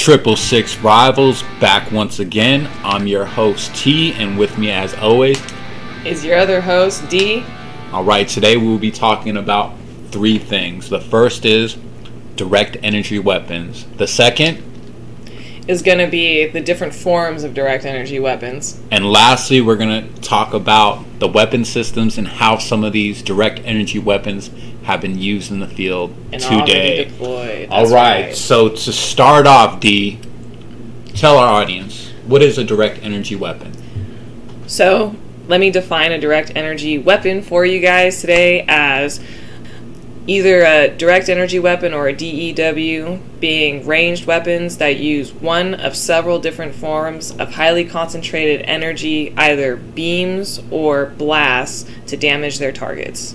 Triple Six Rivals back once again. I'm your host T, and with me, as always, is your other host D. All right, today we will be talking about three things. The first is direct energy weapons. The second is going to be the different forms of direct energy weapons. And lastly, we're going to talk about the weapon systems and how some of these direct energy weapons have been used in the field and today. Deployed. All right. right. So to start off, D, tell our audience what is a direct energy weapon. So let me define a direct energy weapon for you guys today as either a direct energy weapon or a DEW, being ranged weapons that use one of several different forms of highly concentrated energy, either beams or blasts, to damage their targets.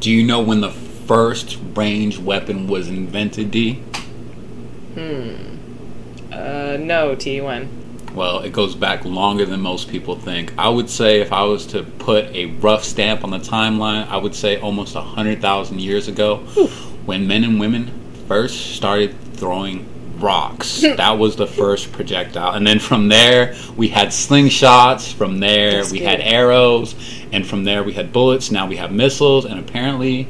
Do you know when the first ranged weapon was invented, D? Hmm. Uh, no, T. When? Well, it goes back longer than most people think. I would say if I was to put a rough stamp on the timeline, I would say almost 100,000 years ago when men and women first started throwing rocks. that was the first projectile. And then from there, we had slingshots. From there, That's we good. had arrows. And from there, we had bullets. Now we have missiles. And apparently,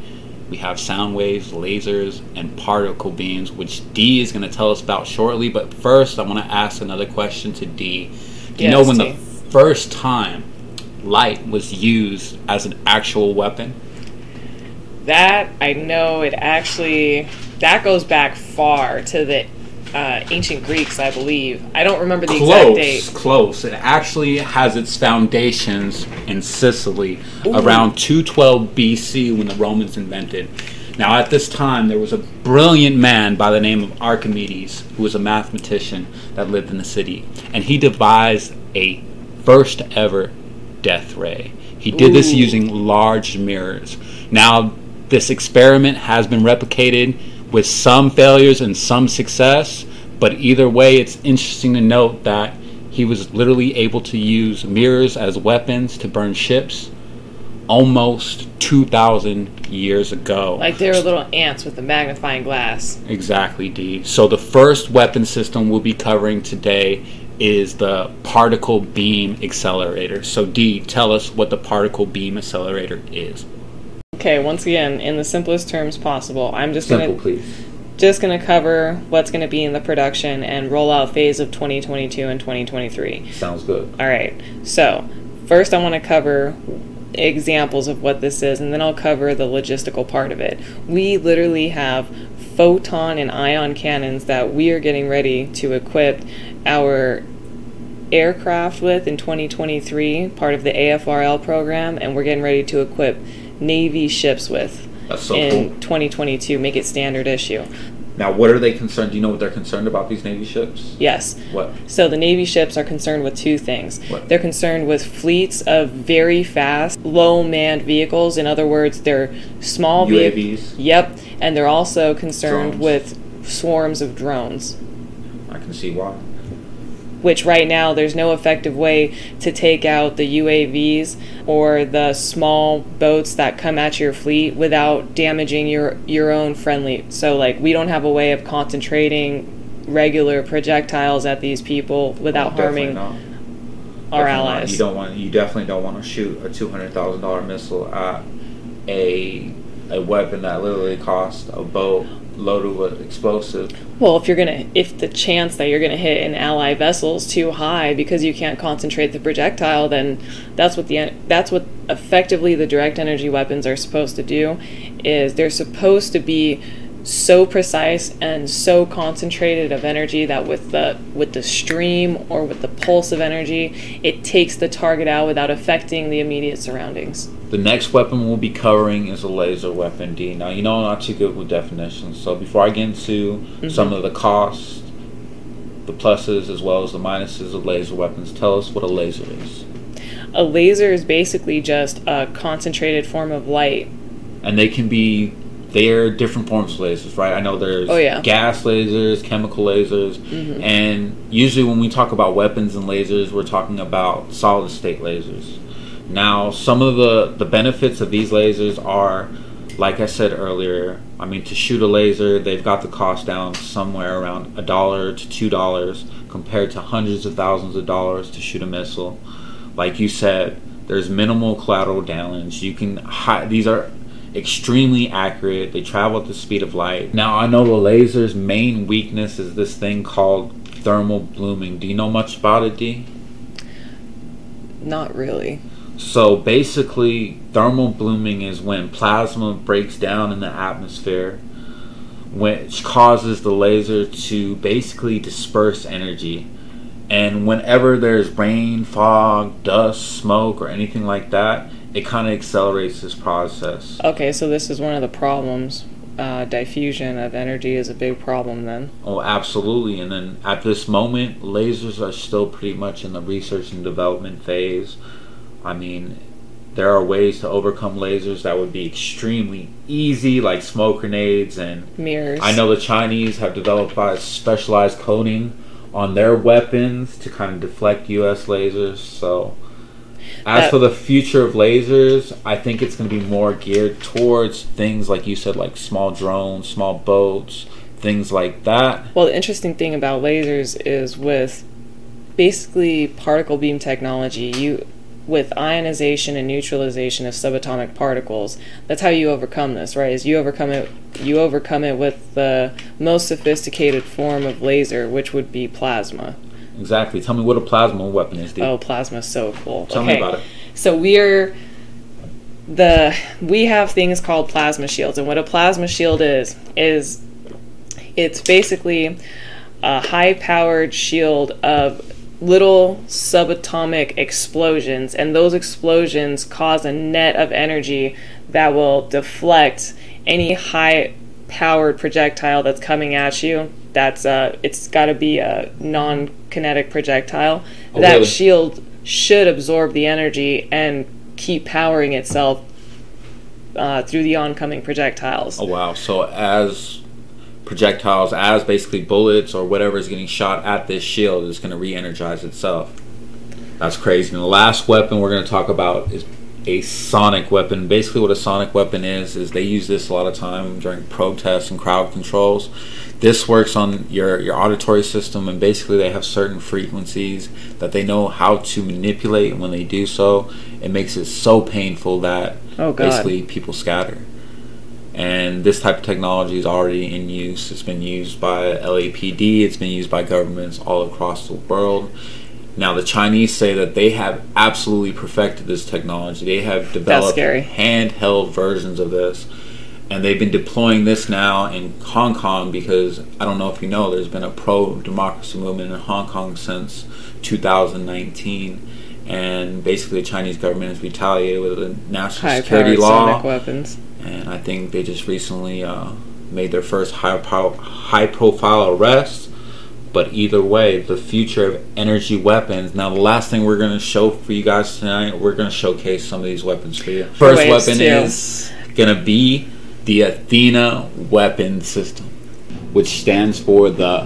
we have sound waves, lasers, and particle beams, which D is going to tell us about shortly. But first, I want to ask another question to D. Do you yes, know when D. the first time light was used as an actual weapon? That I know it actually that goes back far to the uh, ancient Greeks, I believe. I don't remember the close, exact date. Close. It actually has its foundations in Sicily Ooh. around 212 BC when the Romans invented. Now, at this time, there was a brilliant man by the name of Archimedes, who was a mathematician that lived in the city, and he devised a first ever death ray. He did Ooh. this using large mirrors. Now, this experiment has been replicated with some failures and some success. But either way, it's interesting to note that he was literally able to use mirrors as weapons to burn ships almost 2,000 years ago. Like they were little ants with a magnifying glass. Exactly, D. So the first weapon system we'll be covering today is the particle beam accelerator. So, D, tell us what the particle beam accelerator is. Okay, once again, in the simplest terms possible, I'm just Simple, gonna please. just gonna cover what's gonna be in the production and rollout phase of 2022 and 2023. Sounds good. All right. So first, I want to cover examples of what this is, and then I'll cover the logistical part of it. We literally have photon and ion cannons that we are getting ready to equip our aircraft with in 2023, part of the AFRL program, and we're getting ready to equip Navy ships with so in cool. 2022. Make it standard issue. Now, what are they concerned? Do you know what they're concerned about these Navy ships? Yes. What? So the Navy ships are concerned with two things. What? They're concerned with fleets of very fast, low manned vehicles. In other words, they're small UAVs. yep, and they're also concerned drones. with swarms of drones. I can see why which right now there's no effective way to take out the UAVs or the small boats that come at your fleet without damaging your your own friendly. So like we don't have a way of concentrating regular projectiles at these people without oh, harming not. our definitely allies. Not. You don't want you definitely don't want to shoot a two hundred thousand dollar missile at a a weapon that literally costs a boat loaded with explosive. Well, if you're gonna, if the chance that you're gonna hit an ally vessel is too high because you can't concentrate the projectile, then that's what the that's what effectively the direct energy weapons are supposed to do. Is they're supposed to be so precise and so concentrated of energy that with the with the stream or with the pulse of energy, it takes the target out without affecting the immediate surroundings. The next weapon we'll be covering is a laser weapon, D. Now, you know I'm not too good with definitions, so before I get into mm-hmm. some of the costs, the pluses, as well as the minuses of laser weapons, tell us what a laser is. A laser is basically just a concentrated form of light. And they can be they're different forms of lasers, right? I know there's oh, yeah. gas lasers, chemical lasers, mm-hmm. and usually when we talk about weapons and lasers, we're talking about solid state lasers. Now, some of the, the benefits of these lasers are, like I said earlier, I mean, to shoot a laser, they've got the cost down somewhere around a dollar to two dollars compared to hundreds of thousands of dollars to shoot a missile. Like you said, there's minimal collateral damage. You can hi- these are extremely accurate. They travel at the speed of light. Now I know the laser's main weakness is this thing called thermal blooming. Do you know much about it, D? Not really. So basically, thermal blooming is when plasma breaks down in the atmosphere, which causes the laser to basically disperse energy. And whenever there's rain, fog, dust, smoke, or anything like that, it kind of accelerates this process. Okay, so this is one of the problems. Uh, diffusion of energy is a big problem then. Oh, absolutely. And then at this moment, lasers are still pretty much in the research and development phase. I mean, there are ways to overcome lasers that would be extremely easy, like smoke grenades. And Mirrors. I know the Chinese have developed specialized coating on their weapons to kind of deflect U.S. lasers. So, as for the future of lasers, I think it's going to be more geared towards things like you said, like small drones, small boats, things like that. Well, the interesting thing about lasers is with basically particle beam technology, you with ionization and neutralization of subatomic particles, that's how you overcome this, right? Is you overcome it you overcome it with the most sophisticated form of laser, which would be plasma. Exactly. Tell me what a plasma weapon is, dude. Oh, plasma's so cool. Tell okay. me about it. So we're the we have things called plasma shields, and what a plasma shield is is it's basically a high-powered shield of little subatomic explosions, and those explosions cause a net of energy that will deflect any high-powered projectile that's coming at you. That's uh, it's got to be a non-kinetic projectile. Oh, that really? shield should absorb the energy and keep powering itself uh, through the oncoming projectiles. Oh wow! So as projectiles, as basically bullets or whatever is getting shot at this shield, is going to re-energize itself. That's crazy. And the last weapon we're going to talk about is a sonic weapon. Basically, what a sonic weapon is is they use this a lot of time during protests and crowd controls. This works on your your auditory system, and basically they have certain frequencies that they know how to manipulate. And when they do so, it makes it so painful that Oh, basically people scatter. And this type of technology is already in use. It's been used by LAPD. It's been used by governments all across the world. Now the Chinese say that they have absolutely perfected this technology. They have developed handheld versions of this, and they've been deploying this now in Hong Kong because I don't know if you know, there's been a pro-democracy movement in Hong Kong since 2019, and basically the Chinese government has retaliated with a national security High-powered law weapons. and I think they just recently uh, made their first high pro- high profile arrest. But either way, the future of energy weapons. Now, the last thing we're going to show for you guys tonight, we're going to showcase some of these weapons for you. First waves, weapon is going to be the Athena weapon system, which stands for the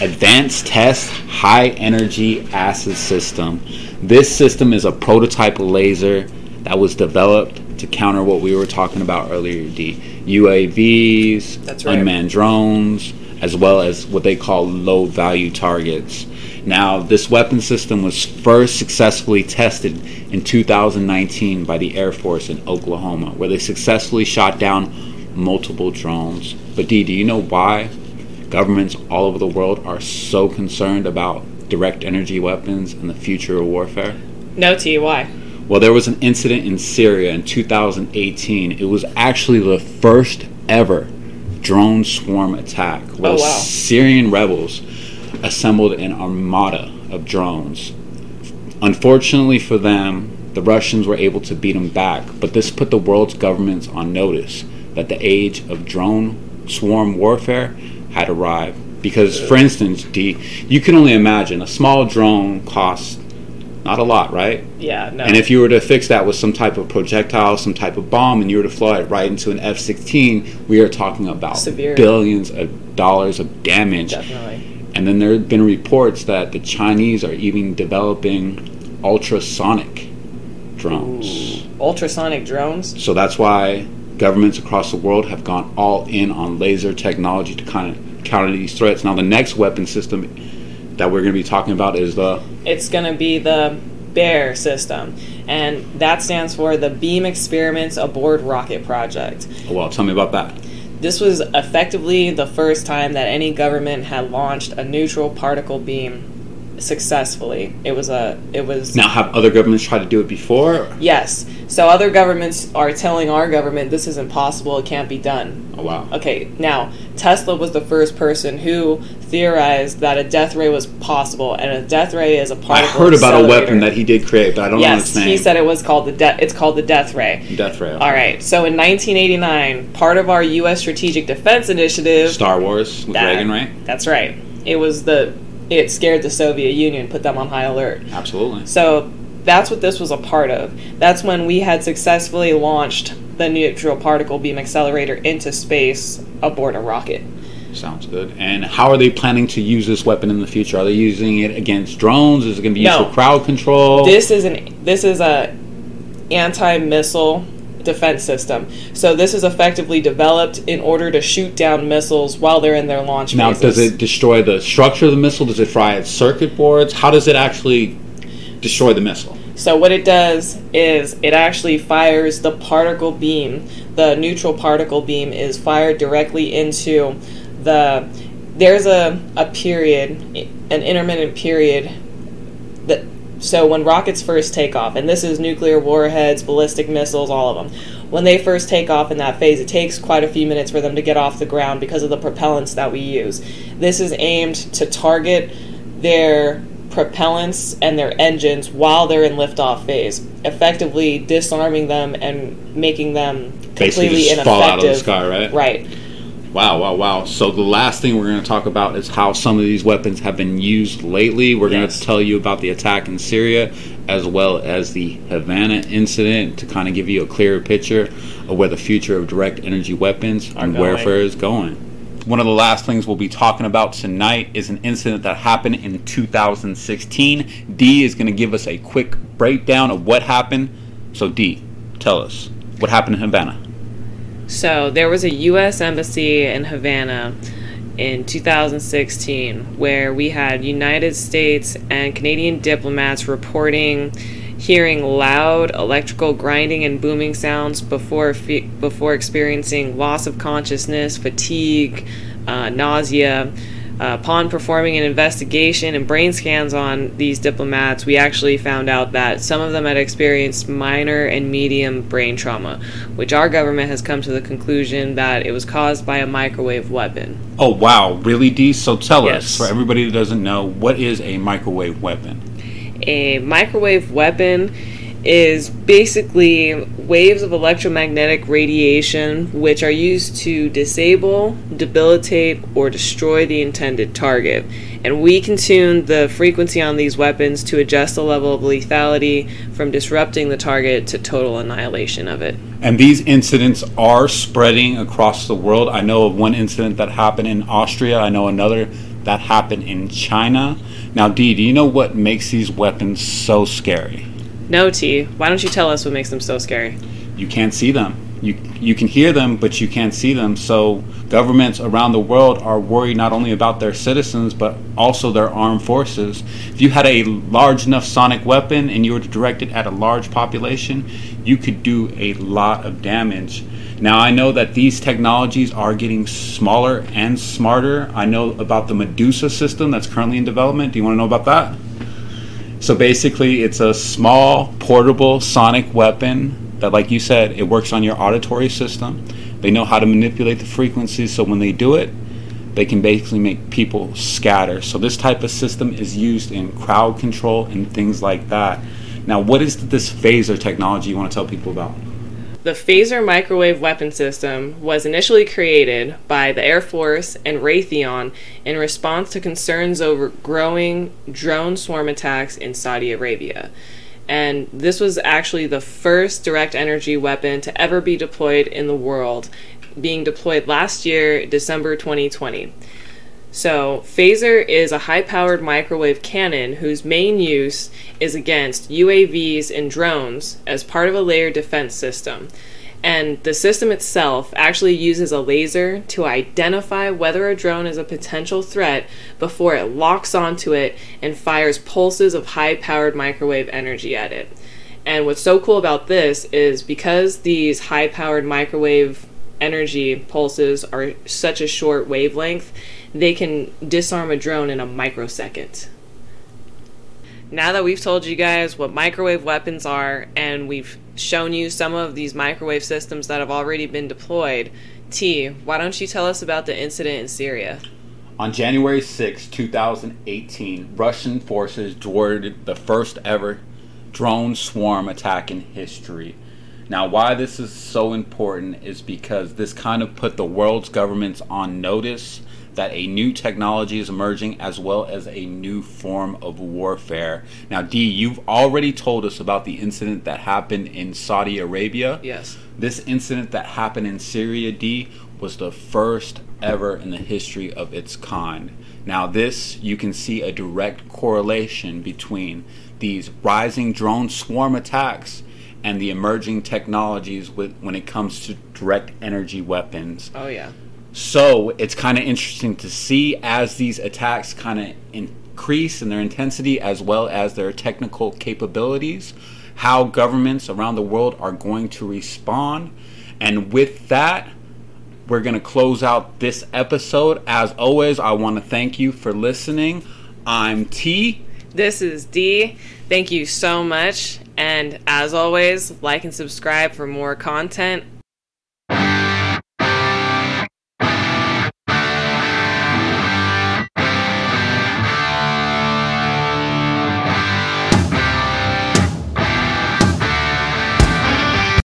Advanced Test High Energy Asset System. This system is a prototype laser that was developed to counter what we were talking about earlier the UAVs, right. unmanned drones, as well as what they call low value targets. Now, this weapon system was first successfully tested in 2019 by the Air Force in Oklahoma, where they successfully shot down multiple drones. But, D, do you know why governments all over the world are so concerned about direct energy weapons and the future of warfare? No T, why? Well, there was an incident in Syria in 2018. It was actually the first ever drone swarm attack where Oh, wow. Syrian rebels assembled an armada of drones. Unfortunately for them, the Russians were able to beat them back, but this put the world's governments on notice that the age of drone swarm warfare had arrived. Because, for instance, D, you can only imagine a small drone costs not a lot, right? Yeah, no. And if you were to fix that with some type of projectile, some type of bomb, and you were to fly it right into an F 16, we are talking about Severe. billions of dollars of damage. Definitely. And then there have been reports that the Chinese are even developing ultrasonic drones. Ultrasonic drones? So that's why governments across the world have gone all in on laser technology to kind of counter these threats. Now, the next weapon system that we're going to be talking about is the. It's going to be the BEAR system, and that stands for the Beam Experiments Aboard Rocket Project. Oh, well, tell me about that. This was effectively the first time that any government had launched a neutral particle beam successfully. It was a it was Now, have other governments tried to do it before? yes. So other governments are telling our government this is impossible, it can't be done. Oh, wow. Okay, now Tesla was the first person who theorized that a death ray was possible, and a death ray is a I particle. heard about a weapon that he did create, but I don't know Yes, its name. he said it was called the death. it's called the death ray. Death Ray. All right. So in 1989, part of our U.S. Strategic Defense Initiative. Star Wars with that- Reagan, right? That's right. It was the it scared the Soviet Union, put them on high alert. Absolutely. So that's what this was a part of. That's when we had successfully launched the neutral particle beam accelerator into space aboard a rocket. Sounds good. And how are they planning to use this weapon in the future? Are they using it against drones? Is it going to be used No. for crowd control? This is an this is a anti-missile defense system. So this is effectively developed in order to shoot down missiles while they're in their launch now, phases. does it destroy the structure of the missile? Does it fry its circuit boards? How does it actually destroy the missile? So what it does is it actually fires the particle beam. The neutral particle beam is fired directly into the. There's a, a period, an intermittent period. So when rockets first take off, and this is nuclear warheads, ballistic missiles, all of them. When they first take off in that phase, it takes quite a few minutes for them to get off the ground because of the propellants that we use. This is aimed to target their propellants and their engines while they're in liftoff phase, effectively disarming them and making them Basically, completely just fall out of the sky, right? Right. Wow, wow, wow. So the last thing we're going to talk about is how some of these weapons have been used lately. We're going to tell you about the attack in Syria as well as the Havana incident to kind of give you a clearer picture of where the future of direct energy weapons Are and going. warfare is going. One of the last things we'll be talking about tonight is an incident that happened in 2016. D is going to give us a quick breakdown of what happened. So, D, tell us what happened in Havana. So there was a U.S. embassy in Havana in 2016 where we had United States and Canadian diplomats reporting hearing loud electrical grinding and booming sounds before fe- before experiencing loss of consciousness, fatigue, uh, nausea. Uh, upon performing an investigation and brain scans on these diplomats, we actually found out that some of them had experienced minor and medium brain trauma, which our government has come to the conclusion that it was caused by a microwave weapon. Oh wow, really, D? So tell Yes. us, for everybody that doesn't know, what is a microwave weapon? A microwave weapon is basically waves of electromagnetic radiation which are used to disable, debilitate, or destroy the intended target. And we can tune the frequency on these weapons to adjust the level of lethality from disrupting the target to total annihilation of it. And these incidents are spreading across the world. I know of one incident that happened in Austria. I know another that happened in China. Now, D, do you know what makes these weapons so scary? No, T, why don't you tell us what makes them so scary? You can't see them. You you can hear them, but you can't see them. So governments around the world are worried not only about their citizens but also their armed forces. If you had a large enough sonic weapon and you were to direct it at a large population, you could do a lot of damage. Now I know that these technologies are getting smaller and smarter. I know about the Medusa system that's currently in development. Do you want to know about that? So basically, it's a small, portable sonic weapon that, like you said, it works on your auditory system. They know how to manipulate the frequencies, so when they do it, they can basically make people scatter. So this type of system is used in crowd control and things like that. Now, what is this phaser technology you want to tell people about? The phaser microwave weapon system was initially created by the Air Force and Raytheon in response to concerns over growing drone swarm attacks in Saudi Arabia. And this was actually the first direct energy weapon to ever be deployed in the world, being deployed last year, December 2020. So, Phaser is a high powered microwave cannon whose main use is against UAVs and drones as part of a layered defense system. And the system itself actually uses a laser to identify whether a drone is a potential threat before it locks onto it and fires pulses of high powered microwave energy at it. And what's so cool about this is because these high powered microwave energy pulses are such a short wavelength, they can disarm a drone in a microsecond. Now that we've told you guys what microwave weapons are and we've shown you some of these microwave systems that have already been deployed, T, why don't you tell us about the incident in Syria? On January 6, 2018, Russian forces thwarted the first ever drone swarm attack in history. Now, why this is so important is because this kind of put the world's governments on notice that a new technology is emerging as well as a new form of warfare. Now, D, you've already told us about the incident that happened in Saudi Arabia. Yes. This incident that happened in Syria, D, was the first ever in the history of its kind. Now, this, you can see a direct correlation between these rising drone swarm attacks and the emerging technologies with, when it comes to direct energy weapons. Oh, yeah. So it's kind of interesting to see as these attacks kind of increase in their intensity as well as their technical capabilities, how governments around the world are going to respond. And with that, we're going to close out this episode. As always, I want to thank you for listening. I'm T. This is D. Thank you so much. And as always, like and subscribe for more content